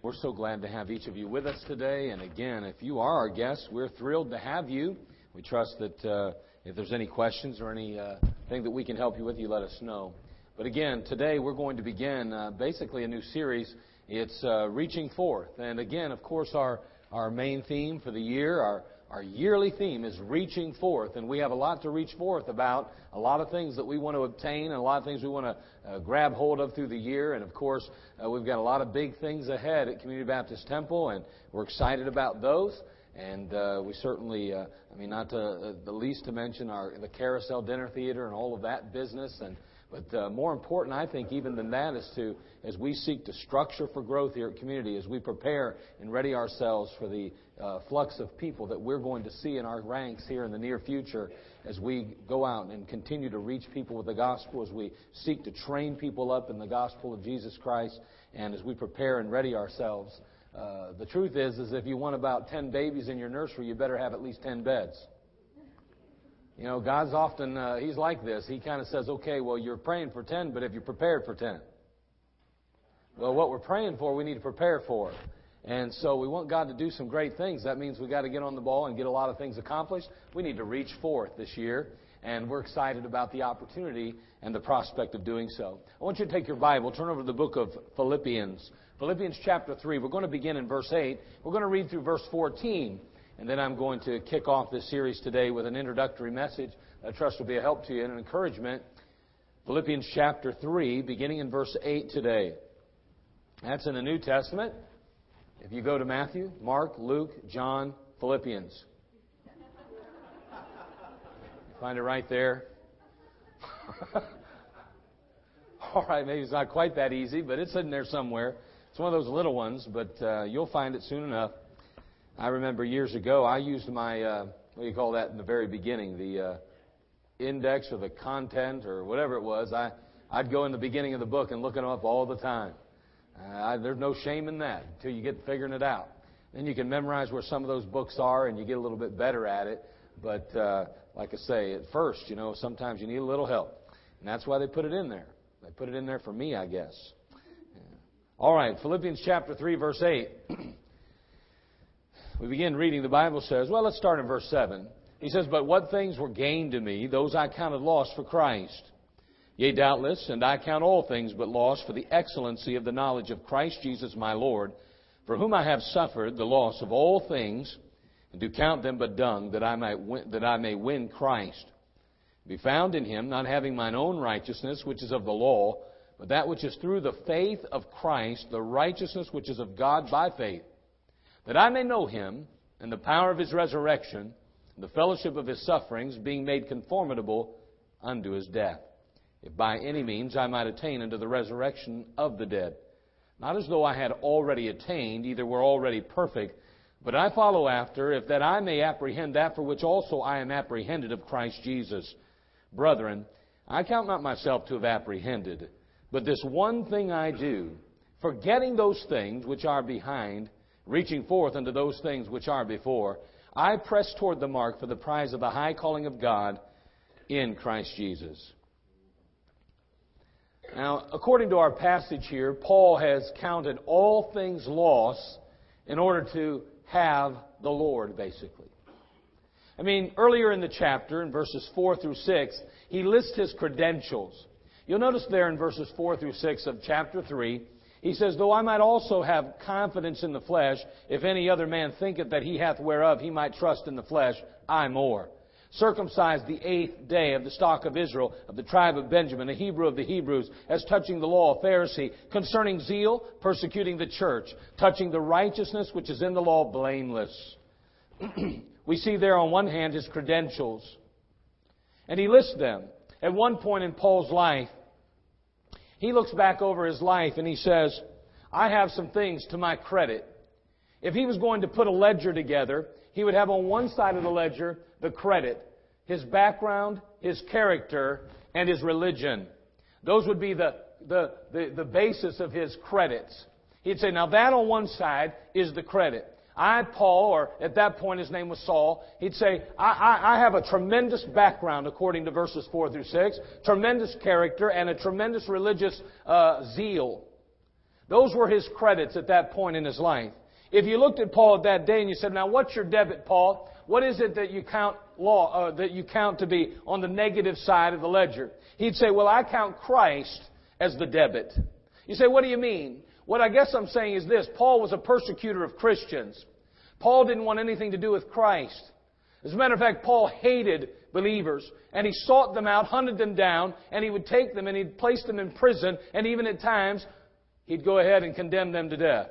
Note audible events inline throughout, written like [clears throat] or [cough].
We're so glad to have each of you with us today. And again, if you are our guests, we're thrilled to have you. We trust that uh, if there's any questions or anything uh, that we can help you with, you let us know. But again, today we're going to begin uh, basically a new series. It's uh, Reaching Forth. And again, of course, our, our main theme for the year, our our yearly theme is reaching forth, and we have a lot to reach forth about, a lot of things that we want to obtain, and a lot of things we want to uh, grab hold of through the year. And of course, uh, we've got a lot of big things ahead at Community Baptist Temple, and we're excited about those. And uh, we certainly, uh, I mean, not to, uh, the least to mention our the Carousel Dinner Theater and all of that business, and but uh, more important, I think, even than that, is to, as we seek to structure for growth here at community, as we prepare and ready ourselves for the uh, flux of people that we're going to see in our ranks here in the near future, as we go out and continue to reach people with the gospel, as we seek to train people up in the gospel of Jesus Christ, and as we prepare and ready ourselves. Uh, the truth is, is if you want about 10 babies in your nursery, you better have at least 10 beds. You know, God's often, uh, He's like this. He kind of says, okay, well, you're praying for 10, but have you're prepared for 10? Well, what we're praying for, we need to prepare for. And so we want God to do some great things. That means we've got to get on the ball and get a lot of things accomplished. We need to reach forth this year. And we're excited about the opportunity and the prospect of doing so. I want you to take your Bible, turn over to the book of Philippians. Philippians chapter 3. We're going to begin in verse 8. We're going to read through verse 14. And then I'm going to kick off this series today with an introductory message I trust will be a help to you and an encouragement. Philippians chapter 3, beginning in verse 8 today. That's in the New Testament. If you go to Matthew, Mark, Luke, John, Philippians. Find it right there. [laughs] All right, maybe it's not quite that easy, but it's in there somewhere. It's one of those little ones, but uh, you'll find it soon enough. I remember years ago, I used my, uh, what do you call that in the very beginning, the uh, index or the content or whatever it was. I, I'd go in the beginning of the book and look them up all the time. Uh, I, there's no shame in that until you get figuring it out. Then you can memorize where some of those books are and you get a little bit better at it. But uh, like I say, at first, you know, sometimes you need a little help. And that's why they put it in there. They put it in there for me, I guess. Yeah. All right, Philippians chapter 3, verse 8. [clears throat] we begin reading, the Bible says, well, let's start in verse 7. He says, But what things were gained to me, those I counted loss for Christ. Yea, doubtless, and I count all things but loss for the excellency of the knowledge of Christ Jesus my Lord, for whom I have suffered the loss of all things, and do count them but dung, that I, might win, that I may win Christ. Be found in him, not having mine own righteousness, which is of the law, but that which is through the faith of Christ, the righteousness which is of God by faith that I may know him and the power of his resurrection, and the fellowship of his sufferings, being made conformable unto his death, if by any means I might attain unto the resurrection of the dead. Not as though I had already attained, either were already perfect, but I follow after, if that I may apprehend that for which also I am apprehended of Christ Jesus. Brethren, I count not myself to have apprehended, but this one thing I do, forgetting those things which are behind, reaching forth unto those things which are before, I press toward the mark for the prize of the high calling of God in Christ Jesus. Now, according to our passage here, Paul has counted all things loss in order to have the Lord, basically. I mean, earlier in the chapter, in verses 4 through 6, he lists his credentials. You'll notice there in verses 4 through 6 of chapter 3, he says, Though I might also have confidence in the flesh, if any other man thinketh that he hath whereof he might trust in the flesh, I more. Circumcised the eighth day of the stock of Israel, of the tribe of Benjamin, a Hebrew of the Hebrews, as touching the law, a Pharisee, concerning zeal, persecuting the church, touching the righteousness which is in the law, blameless. [clears throat] we see there on one hand his credentials, and he lists them. At one point in Paul's life, he looks back over his life and he says, I have some things to my credit. If he was going to put a ledger together, he would have on one side of the ledger the credit, his background, his character, and his religion. Those would be the, the, the, the basis of his credits. He'd say, now that on one side is the credit. I, Paul, or at that point his name was Saul, he'd say, I, I, I have a tremendous background, according to verses 4 through 6, tremendous character, and a tremendous religious uh, zeal. Those were his credits at that point in his life. If you looked at Paul at that day and you said, "Now, what's your debit, Paul? What is it that you count law uh, that you count to be on the negative side of the ledger?" He'd say, "Well, I count Christ as the debit." You say, "What do you mean?" What I guess I'm saying is this: Paul was a persecutor of Christians. Paul didn't want anything to do with Christ. As a matter of fact, Paul hated believers, and he sought them out, hunted them down, and he would take them and he'd place them in prison, and even at times, he'd go ahead and condemn them to death.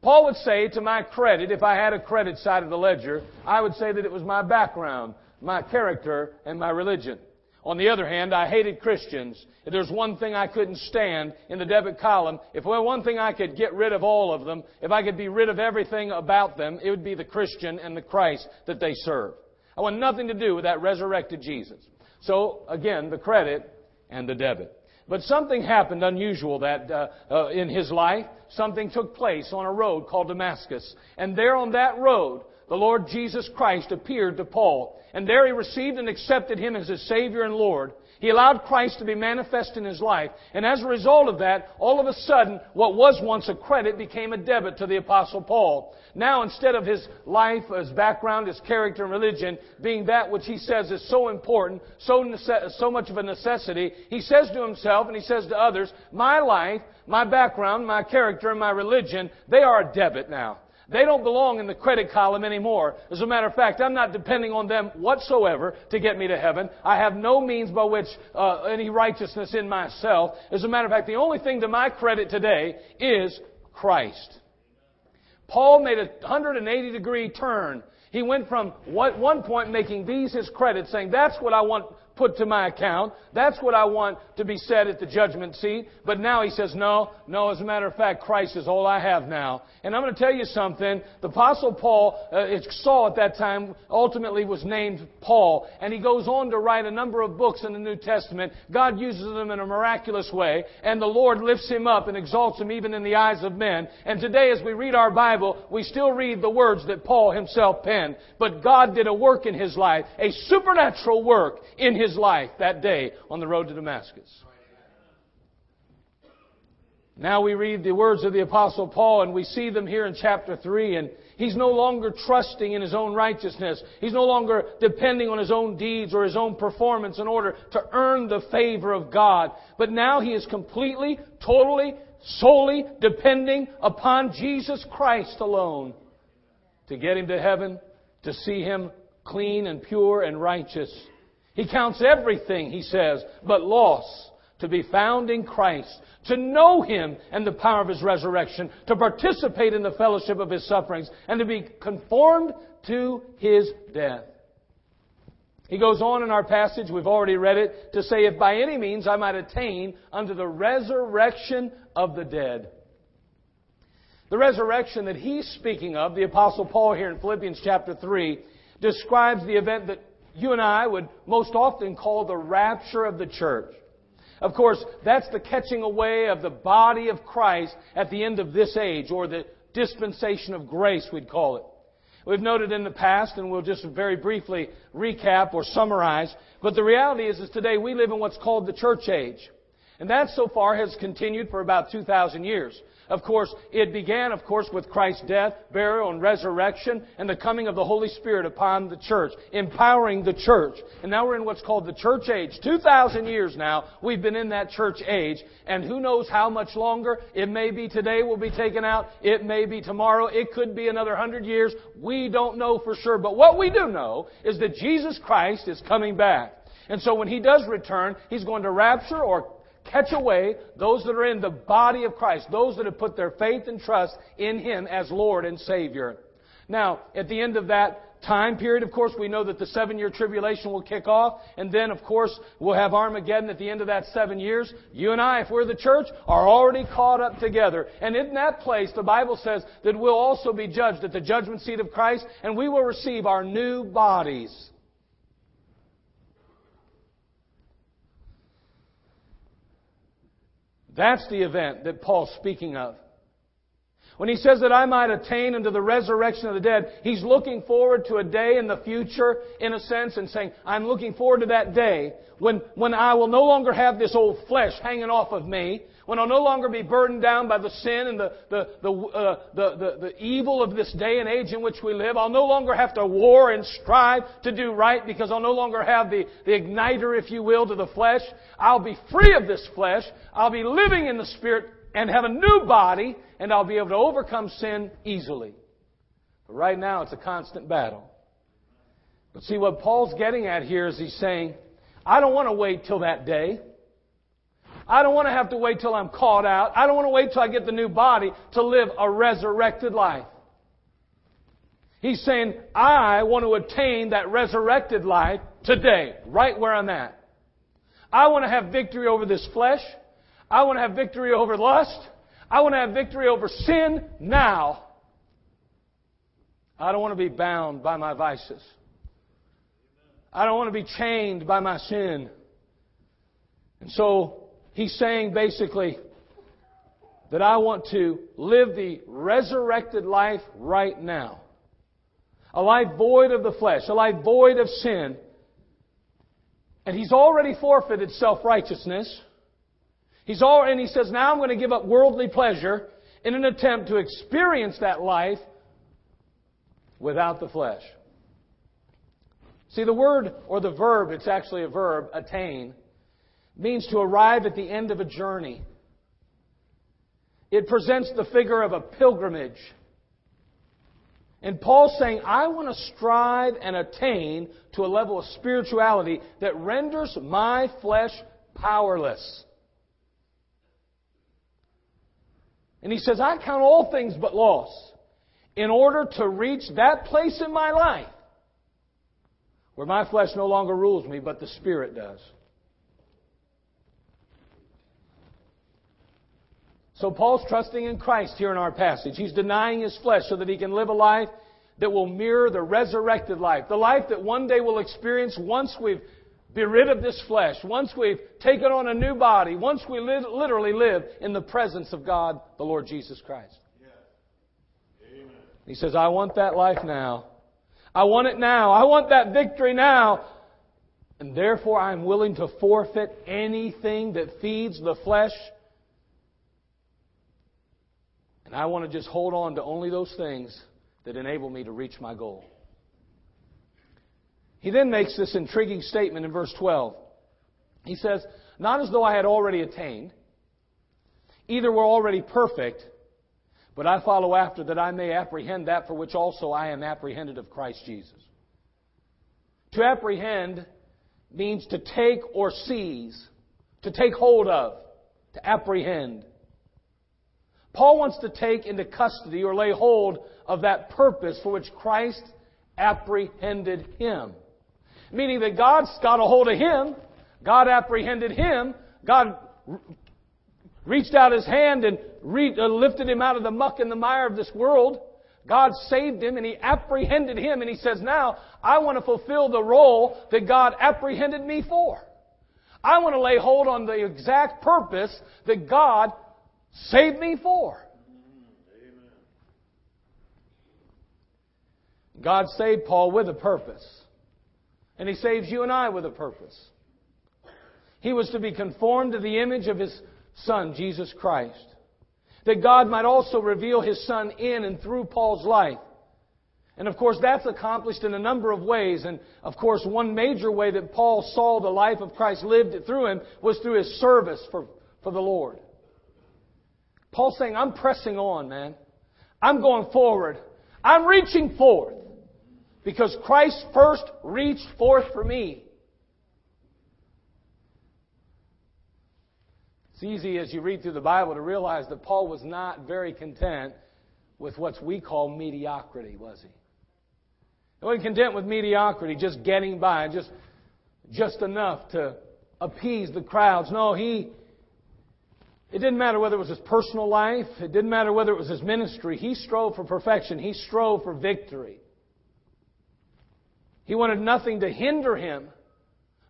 Paul would say, to my credit, if I had a credit side of the ledger, I would say that it was my background, my character, and my religion. On the other hand, I hated Christians. If there's one thing I couldn't stand in the debit column, if one thing I could get rid of all of them, if I could be rid of everything about them, it would be the Christian and the Christ that they serve. I want nothing to do with that resurrected Jesus. So, again, the credit and the debit. But something happened unusual that uh, uh, in his life. Something took place on a road called Damascus, and there on that road, the Lord Jesus Christ appeared to Paul, and there he received and accepted him as his Savior and Lord. He allowed Christ to be manifest in his life. And as a result of that, all of a sudden, what was once a credit became a debit to the Apostle Paul. Now, instead of his life, his background, his character, and religion being that which he says is so important, so, so much of a necessity, he says to himself and he says to others, My life, my background, my character, and my religion, they are a debit now. They don't belong in the credit column anymore. As a matter of fact, I'm not depending on them whatsoever to get me to heaven. I have no means by which uh, any righteousness in myself. As a matter of fact, the only thing to my credit today is Christ. Paul made a 180 degree turn. He went from one point making these his credits, saying, That's what I want put to my account. That's what I want to be said at the judgment seat. But now he says, no, no, as a matter of fact, Christ is all I have now. And I'm going to tell you something. The apostle Paul, uh, Saul at that time, ultimately was named Paul. And he goes on to write a number of books in the New Testament. God uses them in a miraculous way. And the Lord lifts him up and exalts him even in the eyes of men. And today as we read our Bible, we still read the words that Paul himself penned. But God did a work in his life, a supernatural work in his his life that day on the road to Damascus. Now we read the words of the apostle Paul and we see them here in chapter 3 and he's no longer trusting in his own righteousness. He's no longer depending on his own deeds or his own performance in order to earn the favor of God. But now he is completely, totally, solely depending upon Jesus Christ alone to get him to heaven, to see him clean and pure and righteous. He counts everything, he says, but loss to be found in Christ, to know Him and the power of His resurrection, to participate in the fellowship of His sufferings, and to be conformed to His death. He goes on in our passage, we've already read it, to say, If by any means I might attain unto the resurrection of the dead. The resurrection that he's speaking of, the Apostle Paul here in Philippians chapter 3, describes the event that you and I would most often call the rapture of the church. Of course, that's the catching away of the body of Christ at the end of this age, or the dispensation of grace, we'd call it. We've noted in the past, and we'll just very briefly recap or summarize, but the reality is, is today we live in what's called the church age. And that so far has continued for about 2,000 years. Of course, it began, of course, with Christ's death, burial, and resurrection, and the coming of the Holy Spirit upon the church, empowering the church. And now we're in what's called the church age. 2,000 years now, we've been in that church age, and who knows how much longer? It may be today we'll be taken out. It may be tomorrow. It could be another hundred years. We don't know for sure. But what we do know is that Jesus Christ is coming back. And so when He does return, He's going to rapture or catch away those that are in the body of Christ, those that have put their faith and trust in Him as Lord and Savior. Now, at the end of that time period, of course, we know that the seven year tribulation will kick off, and then, of course, we'll have Armageddon at the end of that seven years. You and I, if we're the church, are already caught up together. And in that place, the Bible says that we'll also be judged at the judgment seat of Christ, and we will receive our new bodies. That's the event that Paul's speaking of. When he says that I might attain unto the resurrection of the dead, he's looking forward to a day in the future, in a sense, and saying, I'm looking forward to that day when, when I will no longer have this old flesh hanging off of me, when I'll no longer be burdened down by the sin and the, the, the, uh, the, the, the evil of this day and age in which we live. I'll no longer have to war and strive to do right because I'll no longer have the, the igniter, if you will, to the flesh. I'll be free of this flesh. I'll be living in the Spirit and have a new body and I'll be able to overcome sin easily. But right now it's a constant battle. But see what Paul's getting at here is he's saying, I don't want to wait till that day. I don't want to have to wait till I'm caught out. I don't want to wait till I get the new body to live a resurrected life. He's saying, I want to attain that resurrected life today, right where I'm at. I want to have victory over this flesh. I want to have victory over lust. I want to have victory over sin now. I don't want to be bound by my vices. I don't want to be chained by my sin. And so he's saying basically that I want to live the resurrected life right now. A life void of the flesh, a life void of sin. And he's already forfeited self-righteousness. He's all, and he says, now I'm going to give up worldly pleasure in an attempt to experience that life without the flesh. See, the word or the verb, it's actually a verb, attain, means to arrive at the end of a journey. It presents the figure of a pilgrimage. And Paul's saying, I want to strive and attain to a level of spirituality that renders my flesh powerless. And he says, I count all things but loss in order to reach that place in my life where my flesh no longer rules me, but the Spirit does. So Paul's trusting in Christ here in our passage. He's denying his flesh so that he can live a life that will mirror the resurrected life. The life that one day we'll experience once we've been rid of this flesh, once we've taken on a new body, once we literally live in the presence of God, the Lord Jesus Christ. He says, I want that life now. I want it now. I want that victory now. And therefore, I'm willing to forfeit anything that feeds the flesh. And I want to just hold on to only those things that enable me to reach my goal. He then makes this intriguing statement in verse 12. He says, Not as though I had already attained, either were already perfect, but I follow after that I may apprehend that for which also I am apprehended of Christ Jesus. To apprehend means to take or seize, to take hold of, to apprehend. Paul wants to take into custody or lay hold of that purpose for which Christ apprehended him. Meaning that God's got a hold of him, God apprehended him, God reached out his hand and re- uh, lifted him out of the muck and the mire of this world. God saved him and he apprehended him and he says, now I want to fulfill the role that God apprehended me for. I want to lay hold on the exact purpose that God saved me for. God saved Paul with a purpose. And He saves you and I with a purpose. He was to be conformed to the image of His Son, Jesus Christ. That God might also reveal His Son in and through Paul's life. And of course, that's accomplished in a number of ways. And of course, one major way that Paul saw the life of Christ lived through him was through his service for, for the Lord. Paul's saying, I'm pressing on, man. I'm going forward. I'm reaching forth. Because Christ first reached forth for me. It's easy as you read through the Bible to realize that Paul was not very content with what we call mediocrity, was he? He wasn't content with mediocrity, just getting by, just, just enough to appease the crowds. No, he, it didn't matter whether it was his personal life, it didn't matter whether it was his ministry. He strove for perfection, he strove for victory. He wanted nothing to hinder him,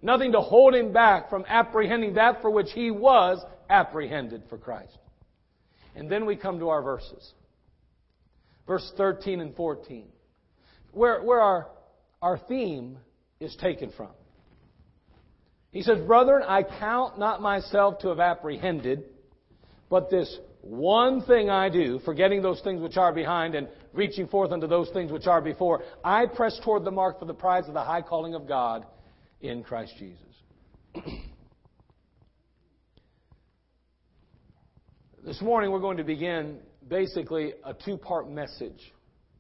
nothing to hold him back from apprehending that for which he was apprehended for Christ. And then we come to our verses. Verse 13 and 14. Where, where our, our theme is taken from. He says, Brethren, I count not myself to have apprehended, But this one thing I do, forgetting those things which are behind and reaching forth unto those things which are before, I press toward the mark for the prize of the high calling of God in Christ Jesus. [clears throat] this morning we're going to begin basically a two part message.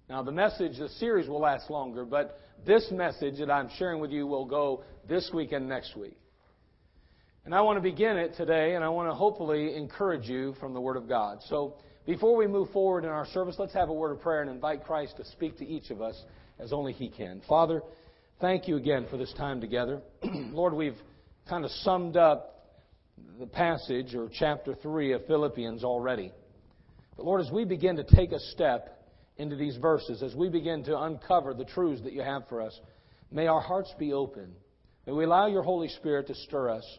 Now, the message, the series will last longer, but this message that I'm sharing with you will go this week and next week. And I want to begin it today, and I want to hopefully encourage you from the Word of God. So, before we move forward in our service, let's have a word of prayer and invite Christ to speak to each of us as only He can. Father, thank you again for this time together. [clears throat] Lord, we've kind of summed up the passage or chapter 3 of Philippians already. But Lord, as we begin to take a step into these verses, as we begin to uncover the truths that you have for us, may our hearts be open. May we allow your Holy Spirit to stir us.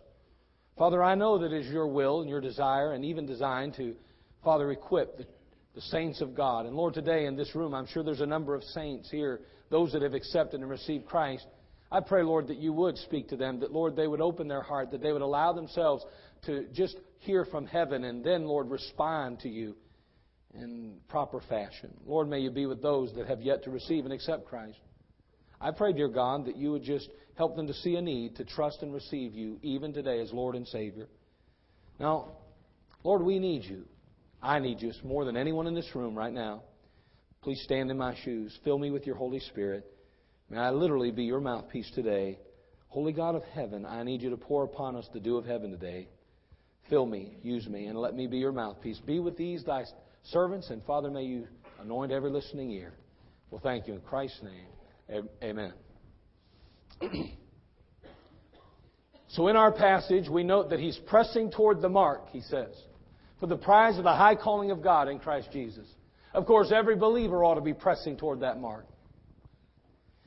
Father, I know that it is your will and your desire and even design to, Father, equip the, the saints of God. And Lord, today in this room, I'm sure there's a number of saints here, those that have accepted and received Christ. I pray, Lord, that you would speak to them, that, Lord, they would open their heart, that they would allow themselves to just hear from heaven and then, Lord, respond to you in proper fashion. Lord, may you be with those that have yet to receive and accept Christ. I pray, dear God, that you would just help them to see a need to trust and receive you even today as Lord and Savior. Now, Lord, we need you. I need you more than anyone in this room right now. Please stand in my shoes. Fill me with your Holy Spirit. May I literally be your mouthpiece today. Holy God of heaven, I need you to pour upon us the dew of heaven today. Fill me, use me, and let me be your mouthpiece. Be with these thy servants, and Father, may you anoint every listening ear. Well, thank you in Christ's name. Amen. [clears throat] so, in our passage, we note that he's pressing toward the mark, he says, for the prize of the high calling of God in Christ Jesus. Of course, every believer ought to be pressing toward that mark.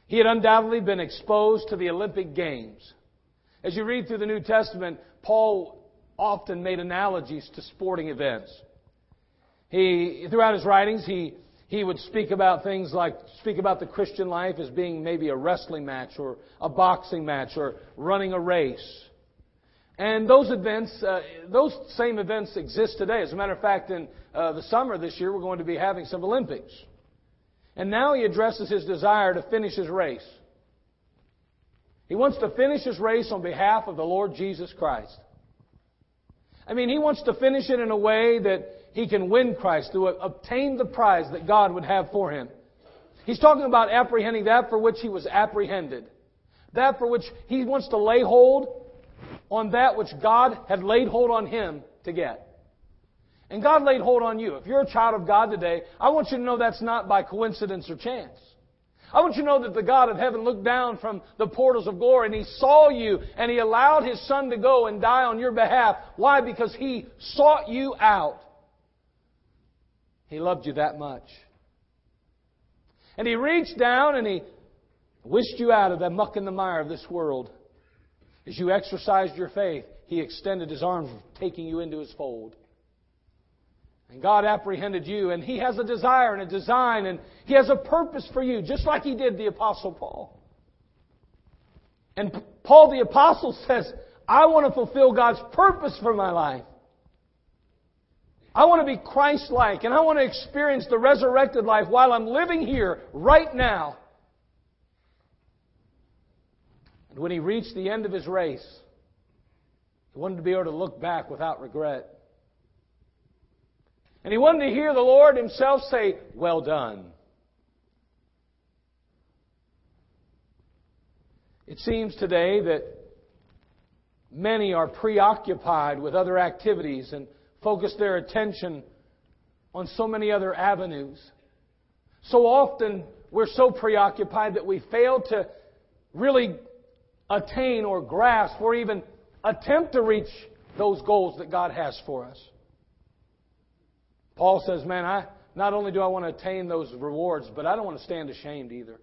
He had undoubtedly been exposed to the Olympic Games. As you read through the New Testament, Paul often made analogies to sporting events. He, throughout his writings, he he would speak about things like speak about the Christian life as being maybe a wrestling match or a boxing match or running a race. And those events, uh, those same events exist today. As a matter of fact, in uh, the summer this year, we're going to be having some Olympics. And now he addresses his desire to finish his race. He wants to finish his race on behalf of the Lord Jesus Christ. I mean, he wants to finish it in a way that he can win Christ, to obtain the prize that God would have for him. He's talking about apprehending that for which he was apprehended. That for which he wants to lay hold on that which God had laid hold on him to get. And God laid hold on you. If you're a child of God today, I want you to know that's not by coincidence or chance. I want you to know that the God of heaven looked down from the portals of glory and He saw you and He allowed His Son to go and die on your behalf. Why? Because He sought you out. He loved you that much. And He reached down and He wished you out of the muck and the mire of this world. As you exercised your faith, He extended His arms, taking you into His fold. And God apprehended you, and He has a desire and a design, and He has a purpose for you, just like He did the Apostle Paul. And Paul the Apostle [laughs] says, I want to fulfill God's purpose for my life. I want to be Christ like, and I want to experience the resurrected life while I'm living here, right now. And when he reached the end of his race, he wanted to be able to look back without regret. And he wanted to hear the Lord himself say, Well done. It seems today that many are preoccupied with other activities and focus their attention on so many other avenues. So often we're so preoccupied that we fail to really attain or grasp or even attempt to reach those goals that God has for us. Paul says, Man, I not only do I want to attain those rewards, but I don't want to stand ashamed either.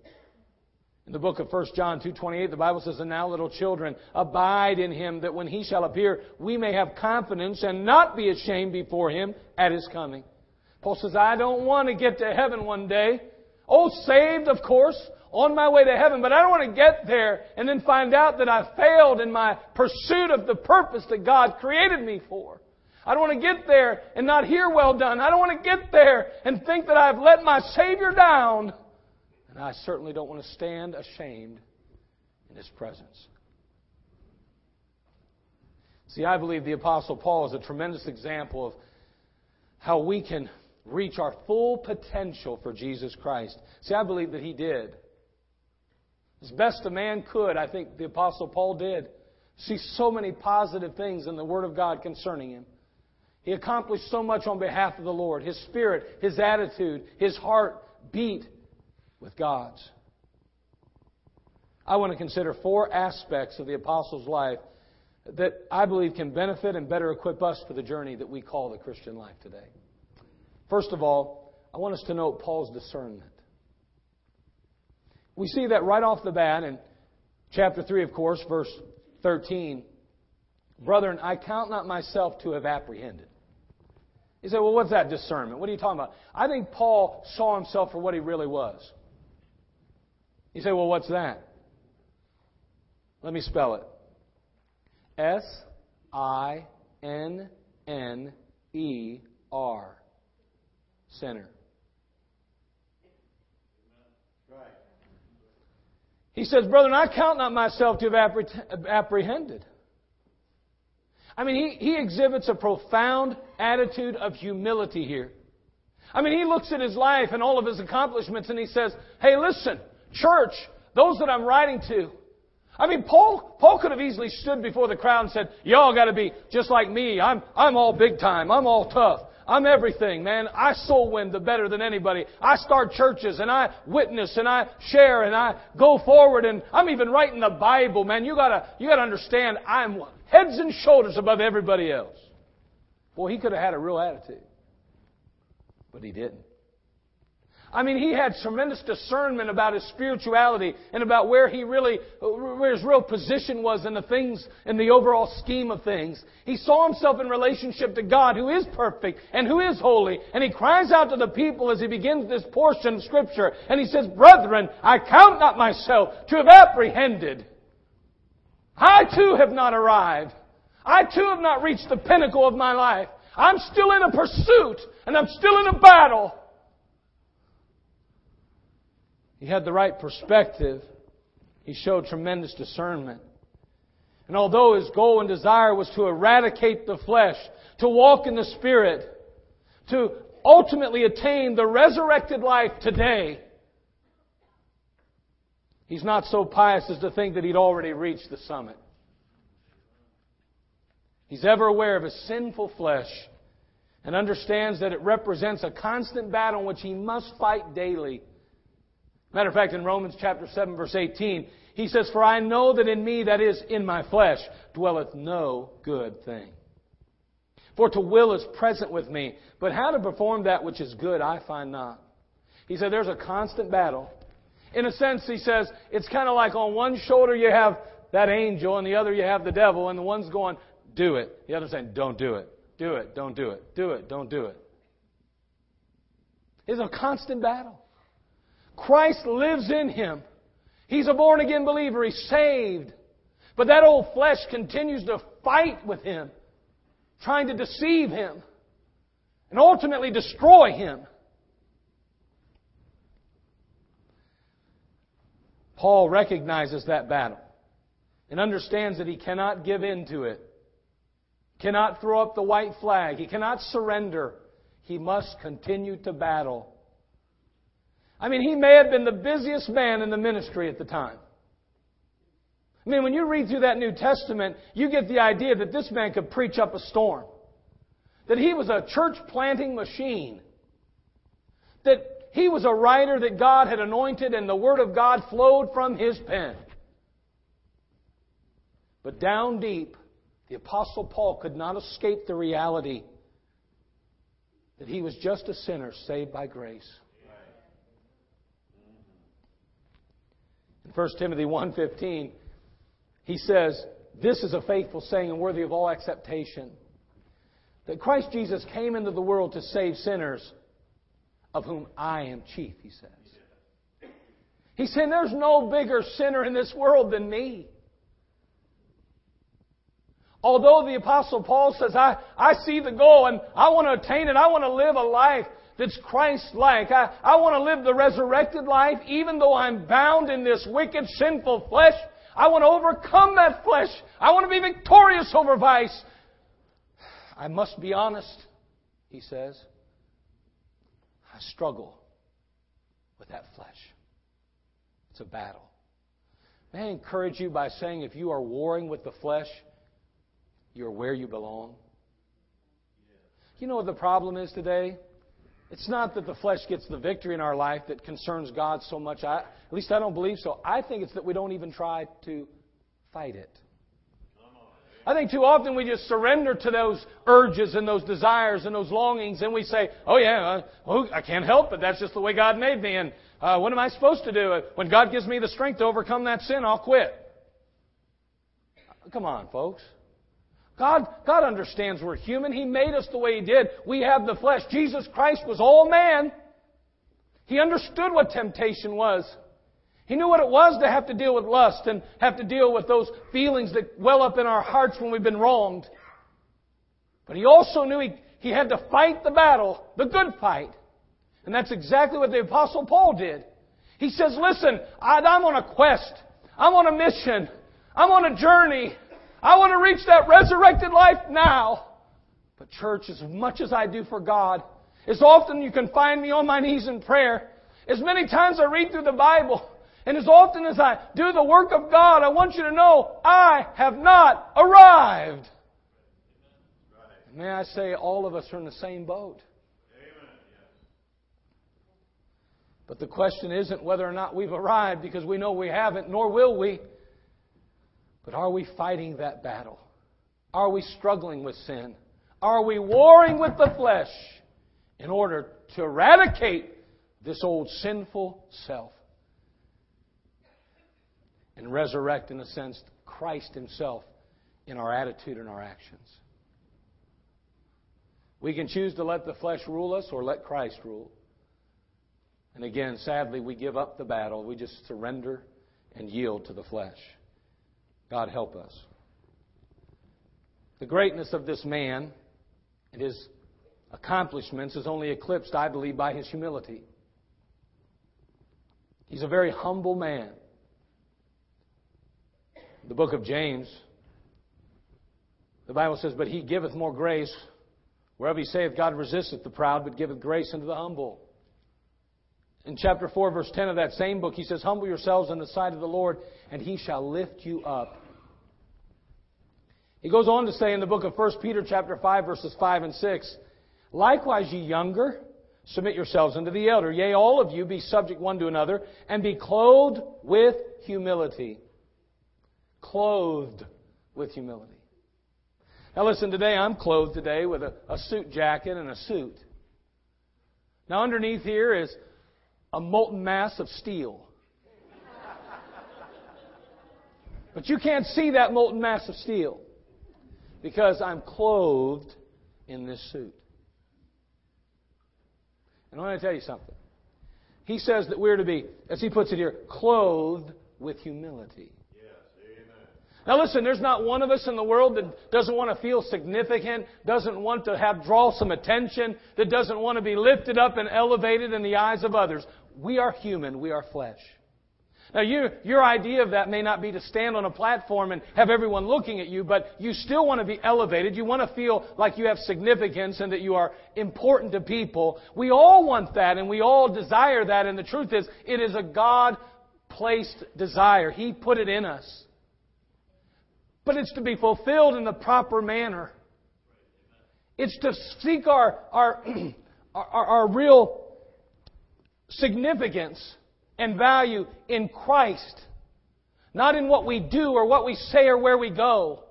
In the book of 1 John 2:28, the Bible says, "And now, little children, abide in him, that when he shall appear, we may have confidence and not be ashamed before him at his coming." Paul says, "I don't want to get to heaven one day. Oh, saved, of course, on my way to heaven, but I don't want to get there and then find out that I failed in my pursuit of the purpose that God created me for. I don't want to get there and not hear well done. I don't want to get there and think that I've let my Savior down. And I certainly don't want to stand ashamed in His presence. See, I believe the Apostle Paul is a tremendous example of how we can reach our full potential for Jesus Christ. See, I believe that he did. As best a man could, I think the Apostle Paul did. See so many positive things in the Word of God concerning him. He accomplished so much on behalf of the Lord. His spirit, his attitude, his heart beat with God's. I want to consider four aspects of the Apostle's life that I believe can benefit and better equip us for the journey that we call the Christian life today. First of all, I want us to note Paul's discernment. We see that right off the bat in chapter 3, of course, verse 13. Brethren, I count not myself to have apprehended. You say, well, what's that discernment? What are you talking about? I think Paul saw himself for what he really was. You say, well, what's that? Let me spell it S I N N E R sinner. He says, Brethren, I count not myself to have apprehended. I mean, he, he exhibits a profound attitude of humility here. I mean, he looks at his life and all of his accomplishments and he says, Hey, listen, church, those that I'm writing to. I mean, Paul, Paul could have easily stood before the crowd and said, Y'all got to be just like me. I'm, I'm all big time. I'm all tough. I'm everything, man. I soul win the better than anybody. I start churches and I witness and I share and I go forward and I'm even writing the Bible, man. You gotta, you gotta understand I'm heads and shoulders above everybody else. Boy, he could have had a real attitude. But he didn't. I mean, he had tremendous discernment about his spirituality and about where he really, where his real position was in the things, in the overall scheme of things. He saw himself in relationship to God who is perfect and who is holy. And he cries out to the people as he begins this portion of scripture. And he says, Brethren, I count not myself to have apprehended. I too have not arrived. I too have not reached the pinnacle of my life. I'm still in a pursuit and I'm still in a battle. He had the right perspective. He showed tremendous discernment. And although his goal and desire was to eradicate the flesh, to walk in the Spirit, to ultimately attain the resurrected life today, he's not so pious as to think that he'd already reached the summit. He's ever aware of his sinful flesh and understands that it represents a constant battle in which he must fight daily Matter of fact, in Romans chapter 7 verse 18, he says, For I know that in me, that is, in my flesh, dwelleth no good thing. For to will is present with me, but how to perform that which is good I find not. He said there's a constant battle. In a sense, he says, it's kind of like on one shoulder you have that angel, and the other you have the devil, and the one's going, do it. The other's saying, don't do it. Do it. Don't do it. Do it. Don't do it. It's a constant battle. Christ lives in him. He's a born again believer. He's saved. But that old flesh continues to fight with him, trying to deceive him, and ultimately destroy him. Paul recognizes that battle and understands that he cannot give in to it, cannot throw up the white flag, he cannot surrender. He must continue to battle I mean, he may have been the busiest man in the ministry at the time. I mean, when you read through that New Testament, you get the idea that this man could preach up a storm. That he was a church planting machine. That he was a writer that God had anointed and the Word of God flowed from his pen. But down deep, the Apostle Paul could not escape the reality that he was just a sinner saved by grace. In 1 Timothy 1.15, he says, This is a faithful saying and worthy of all acceptation. That Christ Jesus came into the world to save sinners, of whom I am chief, he says. He said, There's no bigger sinner in this world than me. Although the apostle Paul says, I, I see the goal and I want to attain it. I want to live a life that's Christ-like. I, I want to live the resurrected life even though I'm bound in this wicked, sinful flesh. I want to overcome that flesh. I want to be victorious over vice. I must be honest, he says. I struggle with that flesh. It's a battle. May I encourage you by saying if you are warring with the flesh, you're where you belong. You know what the problem is today? It's not that the flesh gets the victory in our life that concerns God so much. I, at least I don't believe so. I think it's that we don't even try to fight it. I think too often we just surrender to those urges and those desires and those longings, and we say, "Oh yeah, uh, I can't help it. That's just the way God made me." And uh, what am I supposed to do? When God gives me the strength to overcome that sin, I'll quit. Come on, folks. God, God understands we're human. He made us the way He did. We have the flesh. Jesus Christ was all man. He understood what temptation was. He knew what it was to have to deal with lust and have to deal with those feelings that well up in our hearts when we've been wronged. But he also knew he, he had to fight the battle, the good fight. And that's exactly what the Apostle Paul did. He says, Listen, I, I'm on a quest. I'm on a mission. I'm on a journey. I want to reach that resurrected life now. But, church, as much as I do for God, as often you can find me on my knees in prayer, as many times I read through the Bible, and as often as I do the work of God, I want you to know I have not arrived. May I say, all of us are in the same boat. But the question isn't whether or not we've arrived because we know we haven't, nor will we. But are we fighting that battle? Are we struggling with sin? Are we warring with the flesh in order to eradicate this old sinful self? and resurrect, in a sense, Christ Himself in our attitude and our actions. We can choose to let the flesh rule us or let Christ rule. And again, sadly, we give up the battle. We just surrender and yield to the flesh. God help us. The greatness of this man and his accomplishments is only eclipsed, I believe, by his humility. He's a very humble man the book of James, the Bible says, But he giveth more grace. Wherever he saith, God resisteth the proud, but giveth grace unto the humble. In chapter 4, verse 10 of that same book, he says, Humble yourselves in the sight of the Lord, and he shall lift you up. He goes on to say in the book of 1 Peter, chapter 5, verses 5 and 6, Likewise, ye younger, submit yourselves unto the elder. Yea, all of you be subject one to another, and be clothed with humility clothed with humility. Now listen, today I'm clothed today with a, a suit jacket and a suit. Now underneath here is a molten mass of steel. But you can't see that molten mass of steel because I'm clothed in this suit. And I want to tell you something. He says that we're to be, as he puts it here, clothed with humility. Now listen, there's not one of us in the world that doesn't want to feel significant, doesn't want to have draw some attention, that doesn't want to be lifted up and elevated in the eyes of others. We are human, we are flesh. Now you, your idea of that may not be to stand on a platform and have everyone looking at you, but you still want to be elevated. You want to feel like you have significance and that you are important to people. We all want that and we all desire that and the truth is, it is a God placed desire. He put it in us but it's to be fulfilled in the proper manner. It's to seek our, our, [clears throat] our, our, real significance and value in Christ, not in what we do or what we say or where we go.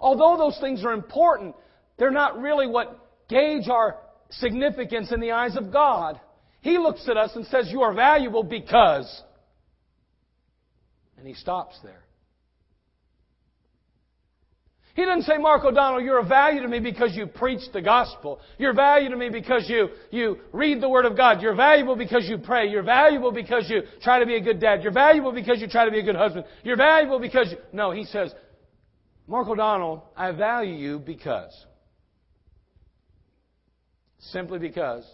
Although those things are important, they're not really what gauge our significance in the eyes of God. He looks at us and says, You are valuable because. And He stops there. He didn't say, Mark O'Donnell, you're of value to me because you preach the gospel. You're value to me because you, you read the Word of God. You're valuable because you pray. You're valuable because you try to be a good dad. You're valuable because you try to be a good husband. You're valuable because you... No, he says, Mark O'Donnell, I value you because. Simply because.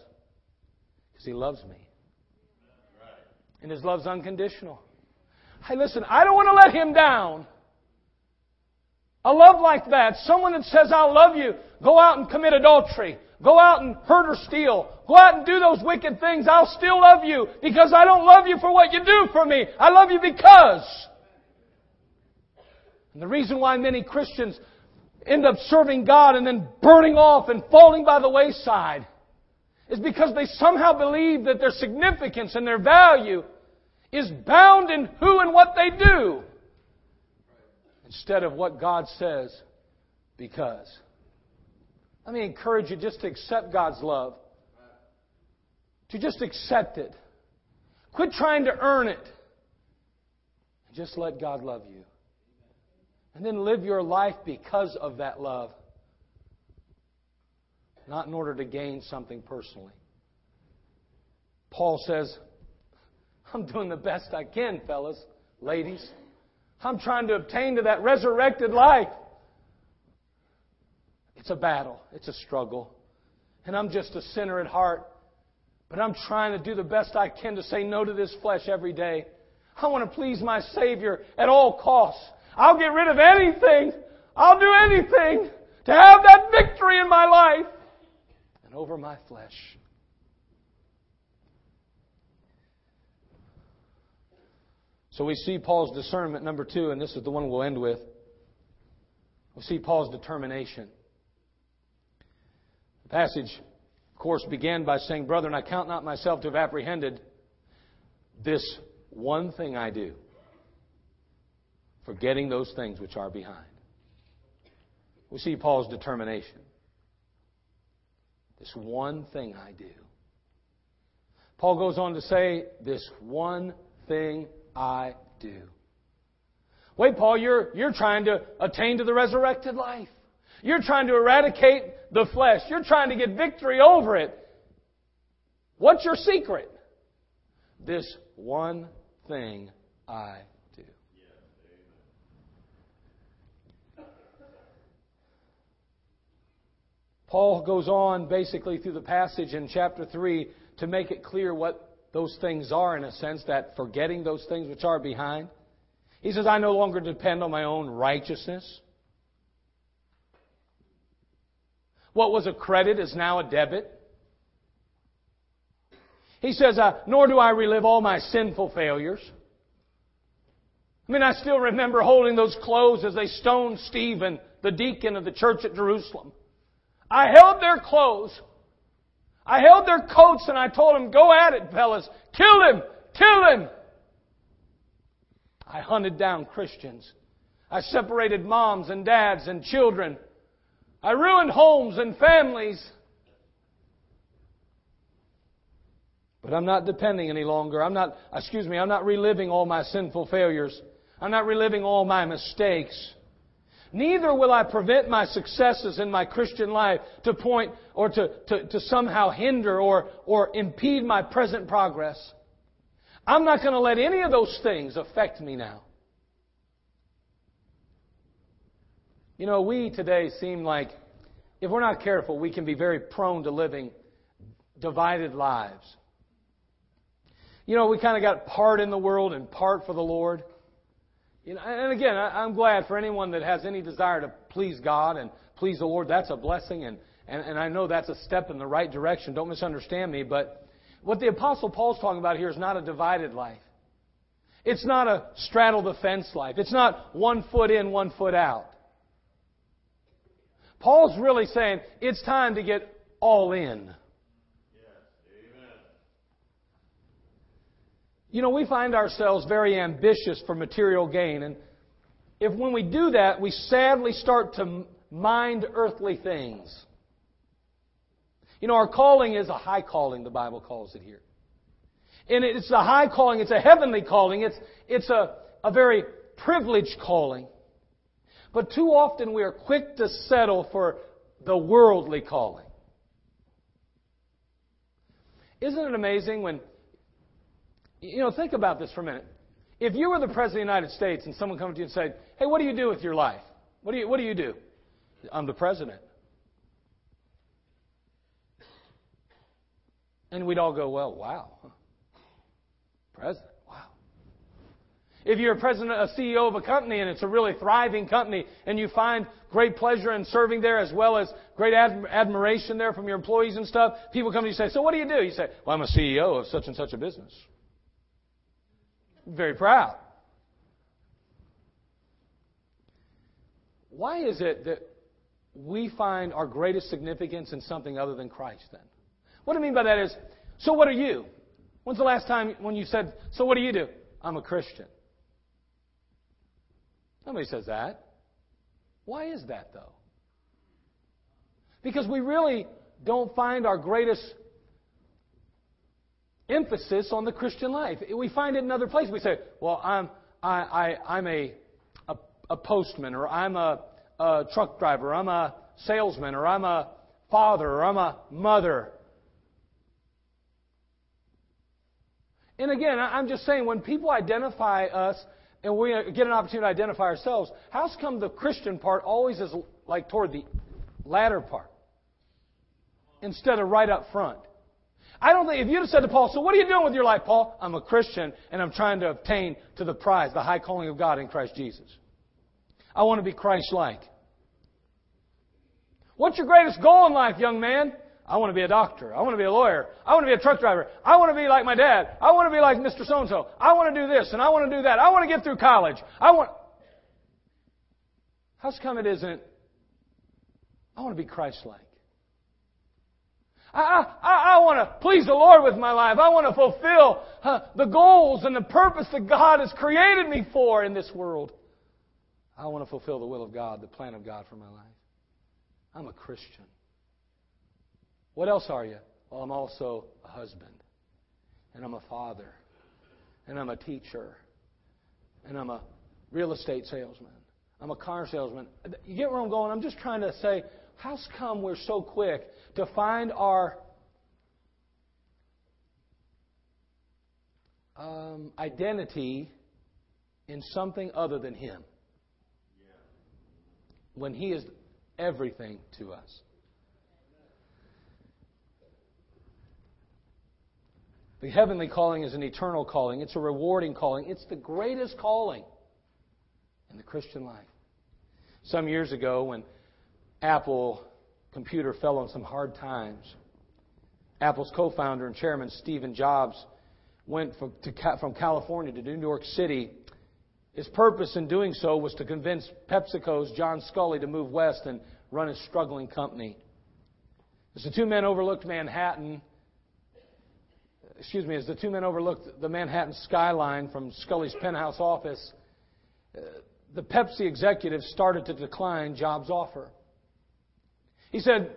Because he loves me. And his love's unconditional. Hey, listen, I don't want to let him down. A love like that, someone that says, I love you, go out and commit adultery. Go out and hurt or steal. Go out and do those wicked things. I'll still love you because I don't love you for what you do for me. I love you because. And the reason why many Christians end up serving God and then burning off and falling by the wayside is because they somehow believe that their significance and their value is bound in who and what they do instead of what God says because. Let me encourage you just to accept God's love. To just accept it. Quit trying to earn it. Just let God love you. And then live your life because of that love. Not in order to gain something personally. Paul says, I'm doing the best I can, fellas, ladies. I'm trying to obtain to that resurrected life. It's a battle, it's a struggle. And I'm just a sinner at heart. But I'm trying to do the best I can to say no to this flesh every day. I want to please my Savior at all costs. I'll get rid of anything. I'll do anything to have that victory in my life and over my flesh. So we see Paul's discernment, number two, and this is the one we'll end with. We see Paul's determination. The passage, of course, began by saying, Brethren, I count not myself to have apprehended this one thing I do, forgetting those things which are behind. We see Paul's determination. This one thing I do. Paul goes on to say, This one thing I do. Wait, Paul, you're, you're trying to attain to the resurrected life. You're trying to eradicate the flesh. You're trying to get victory over it. What's your secret? This one thing I do. Paul goes on basically through the passage in chapter 3 to make it clear what those things are, in a sense, that forgetting those things which are behind. He says, I no longer depend on my own righteousness. What was a credit is now a debit. He says, uh, Nor do I relive all my sinful failures. I mean, I still remember holding those clothes as they stoned Stephen, the deacon of the church at Jerusalem. I held their clothes. I held their coats and I told them, Go at it, fellas. Kill him! Kill him! I hunted down Christians. I separated moms and dads and children. I ruined homes and families. But I'm not depending any longer. I'm not, excuse me, I'm not reliving all my sinful failures. I'm not reliving all my mistakes. Neither will I prevent my successes in my Christian life to point or to, to, to somehow hinder or, or impede my present progress. I'm not going to let any of those things affect me now. You know, we today seem like, if we're not careful, we can be very prone to living divided lives. You know, we kind of got part in the world and part for the Lord. You know, and again, I'm glad for anyone that has any desire to please God and please the Lord. That's a blessing, and, and, and I know that's a step in the right direction. Don't misunderstand me, but what the Apostle Paul's talking about here is not a divided life. It's not a straddle the fence life. It's not one foot in, one foot out. Paul's really saying it's time to get all in. You know, we find ourselves very ambitious for material gain. And if when we do that, we sadly start to mind earthly things. You know, our calling is a high calling, the Bible calls it here. And it's a high calling, it's a heavenly calling, it's, it's a, a very privileged calling. But too often we are quick to settle for the worldly calling. Isn't it amazing when, you know, think about this for a minute. If you were the President of the United States and someone comes to you and said, hey, what do you do with your life? What do you, what do, you do? I'm the president. And we'd all go, well, wow. President, wow. If you're a president, a CEO of a company, and it's a really thriving company, and you find great pleasure in serving there as well as great admiration there from your employees and stuff, people come to you and say, so what do you do? You say, well, I'm a CEO of such and such a business. Very proud. Why is it that we find our greatest significance in something other than Christ then? What I mean by that is, so what are you? When's the last time when you said, so what do you do? I'm a Christian. Nobody says that. Why is that though? Because we really don't find our greatest emphasis on the Christian life. We find it in other places. We say, well, I'm, I, I, I'm a, a, a postman, or I'm a, a truck driver, or I'm a salesman, or I'm a father, or I'm a mother. And again, I'm just saying, when people identify us and we get an opportunity to identify ourselves, how's come the Christian part always is like toward the latter part instead of right up front? I don't think if you'd have said to Paul, So what are you doing with your life, Paul? I'm a Christian and I'm trying to obtain to the prize, the high calling of God in Christ Jesus. I want to be Christ like. What's your greatest goal in life, young man? I want to be a doctor. I want to be a lawyer. I want to be a truck driver. I want to be like my dad. I want to be like Mr. So and so. I want to do this and I want to do that. I want to get through college. I want. How's come it isn't? I want to be Christ like. I, I, I want to please the Lord with my life. I want to fulfill uh, the goals and the purpose that God has created me for in this world. I want to fulfill the will of God, the plan of God for my life. I'm a Christian. What else are you? Well, I'm also a husband, and I'm a father, and I'm a teacher, and I'm a real estate salesman. I'm a car salesman. You get where I'm going? I'm just trying to say, how's come we're so quick to find our um, identity in something other than Him? When He is everything to us. The heavenly calling is an eternal calling. It's a rewarding calling. It's the greatest calling in the Christian life. Some years ago, when Apple computer fell on some hard times, Apple's co founder and chairman, Stephen Jobs, went from, to, from California to New York City. His purpose in doing so was to convince PepsiCo's John Sculley to move west and run his struggling company. As the two men overlooked Manhattan, excuse me, as the two men overlooked the Manhattan skyline from Sculley's penthouse office, uh, the Pepsi executive started to decline Jobs' offer. He said,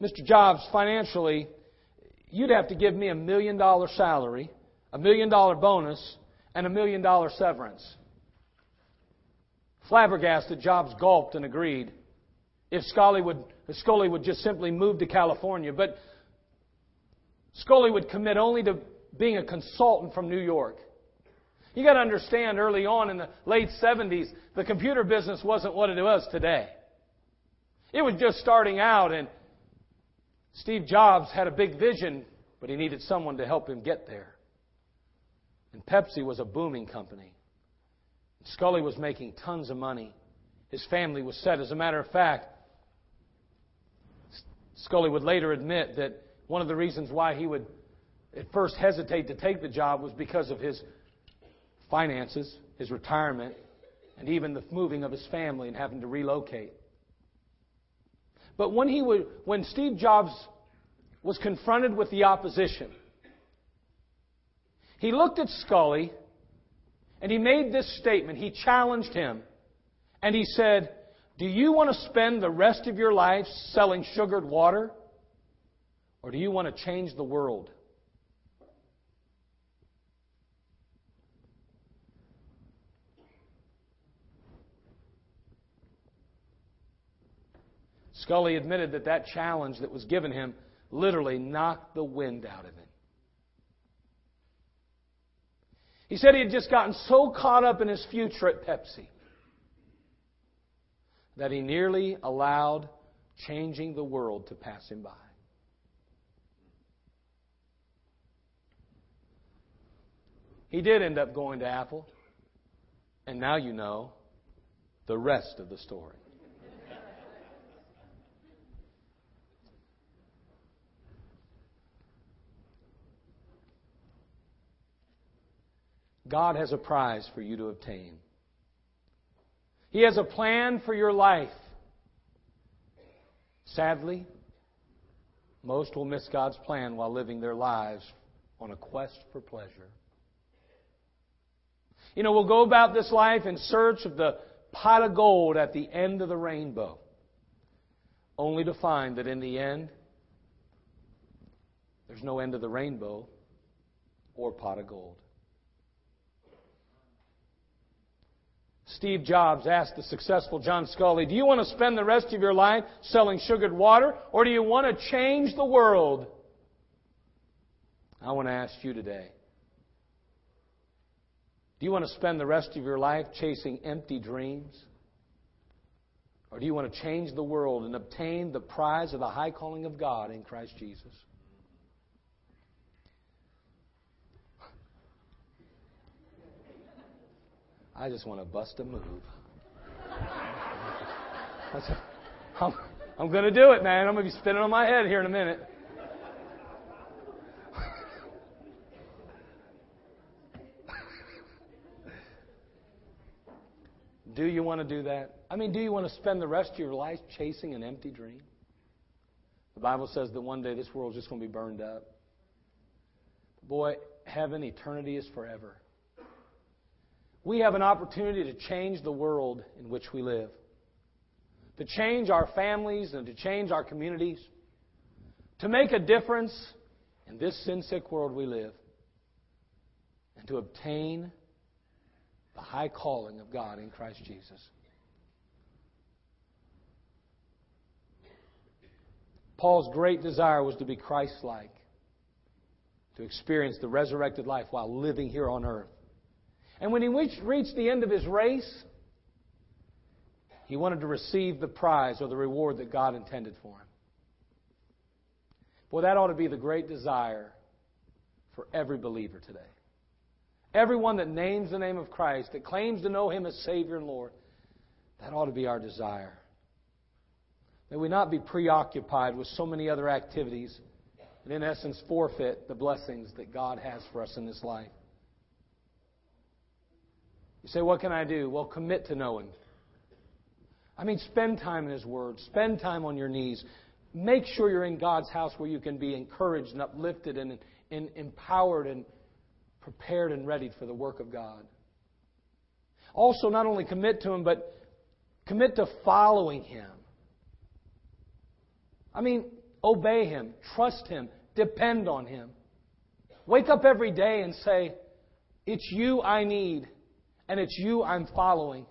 Mr. Jobs, financially, you'd have to give me a million dollar salary, a million dollar bonus, and a million dollar severance. Flabbergasted, Jobs gulped and agreed if Sculley would, if Sculley would just simply move to California. But Sculley would commit only to being a consultant from New York. You got to understand early on in the late 70s, the computer business wasn't what it was today. It was just starting out, and Steve Jobs had a big vision, but he needed someone to help him get there. And Pepsi was a booming company. Sculley was making tons of money. His family was set. As a matter of fact, Sculley would later admit that one of the reasons why he would at first hesitate to take the job was because of his finances, his retirement, and even the moving of his family and having to relocate. But when, he would, when Steve Jobs was confronted with the opposition, he looked at Sculley and he made this statement. He challenged him. And he said, Do you want to spend the rest of your life selling sugared water? Or do you want to change the world? Sculley admitted that that challenge that was given him literally knocked the wind out of him. He said he had just gotten so caught up in his future at Pepsi. that he nearly allowed changing the world to pass him by. He did end up going to Apple, and now you know the rest of the story. God has a prize for you to obtain. He has a plan for your life. Sadly, most will miss God's plan while living their lives on a quest for pleasure. You know, we'll go about this life in search of the pot of gold at the end of the rainbow, only to find that in the end, there's no end of the rainbow or pot of gold. Steve Jobs asked the successful John Sculley, Do you want to spend the rest of your life selling sugared water, or do you want to change the world? I want to ask you today Do you want to spend the rest of your life chasing empty dreams? Or do you want to change the world and obtain the prize of the high calling of God in Christ Jesus? I just want to bust a move. I'm, I'm going to do it, man. I'm going to be spinning on my head here in a minute. do you want to do that? I mean, do you want to spend the rest of your life chasing an empty dream? The Bible says that one day this world's just going to be burned up. Boy, heaven, eternity is forever we have an opportunity to change the world in which we live, to change our families and to change our communities, to make a difference in this sin sick world we live, and to obtain the high calling of God in Christ Jesus. Paul's great desire was to be Christ like, to experience the resurrected life while living here on earth. And when he reached the end of his race, he wanted to receive the prize or the reward that God intended for him. Boy, that ought to be the great desire for every believer today. Everyone that names the name of Christ, that claims to know Him as Savior and Lord, that ought to be our desire. May we not be preoccupied with so many other activities and, in essence, forfeit the blessings that God has for us in this life. You say, What can I do? Well, commit to knowing. I mean, spend time in His Word, spend time on your knees. Make sure you're in God's house where you can be encouraged and uplifted and, and empowered and prepared and ready for the work of God. Also, not only commit to Him, but commit to following Him. I mean, obey Him, trust Him, depend on Him. Wake up every day and say, It's you I need and it's you I'm following.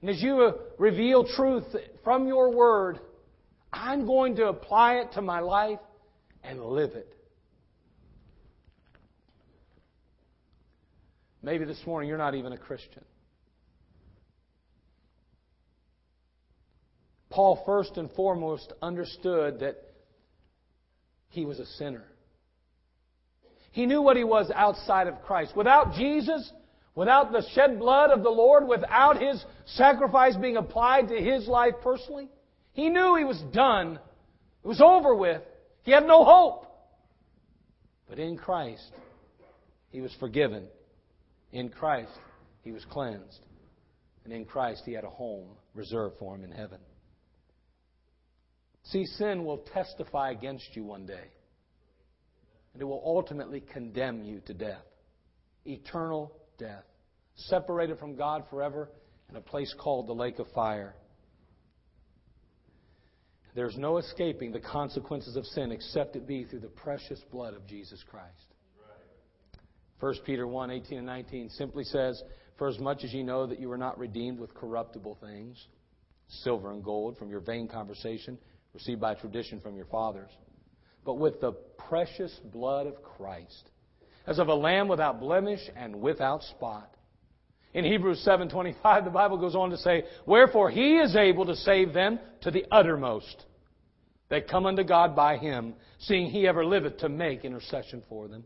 And as you reveal truth from your word, I'm going to apply it to my life and live it. Maybe this morning you're not even a Christian. Paul, first and foremost, understood that he was a sinner. He knew what he was outside of Christ. Without Jesus, without the shed blood of the Lord, without His sacrifice being applied to His life personally? He knew He was done. It was over with. He had no hope. But in Christ, He was forgiven. In Christ, He was cleansed. And in Christ, He had a home reserved for Him in heaven. See, sin will testify against you one day. And it will ultimately condemn you to death. Eternal death, separated from God forever in a place called the lake of fire. There's no escaping the consequences of sin except it be through the precious blood of Jesus Christ. 1 Peter 1 18 and 19 simply says, For as much as ye know that you were not redeemed with corruptible things, silver and gold, from your vain conversation received by tradition from your fathers, but with the precious blood of Christ as of a lamb without blemish and without spot. In Hebrews 7:25 the Bible goes on to say, "Wherefore he is able to save them to the uttermost that come unto God by him, seeing he ever liveth to make intercession for them."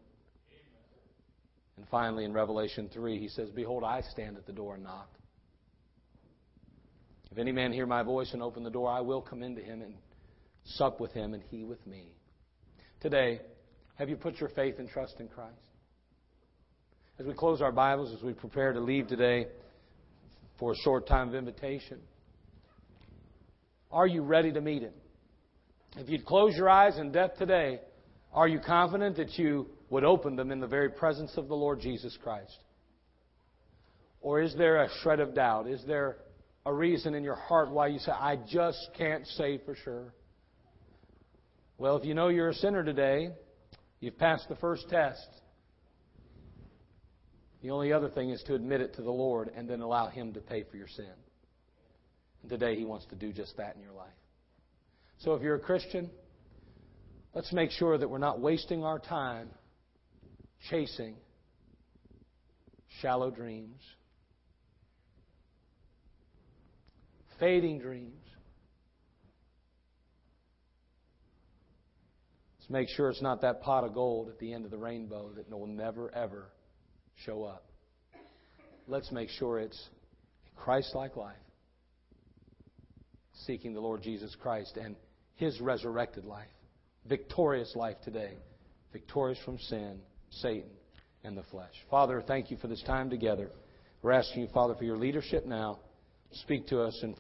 And finally in Revelation 3 he says, "Behold I stand at the door and knock." If any man hear my voice and open the door, I will come into him and sup with him and he with me. Today, have you put your faith and trust in Christ? As we close our Bibles, as we prepare to leave today for a short time of invitation, are you ready to meet Him? If you'd close your eyes in death today, are you confident that you would open them in the very presence of the Lord Jesus Christ? Or is there a shred of doubt? Is there a reason in your heart why you say, I just can't say for sure? Well, if you know you're a sinner today, you've passed the first test. The only other thing is to admit it to the Lord and then allow Him to pay for your sin. And today He wants to do just that in your life. So if you're a Christian, let's make sure that we're not wasting our time chasing shallow dreams, fading dreams. Let's make sure it's not that pot of gold at the end of the rainbow that will never, ever show up. Let's make sure it's a Christ like life, seeking the Lord Jesus Christ and His resurrected life, victorious life today, victorious from sin, Satan, and the flesh. Father, thank you for this time together. We're asking you, Father, for your leadership now. Speak to us and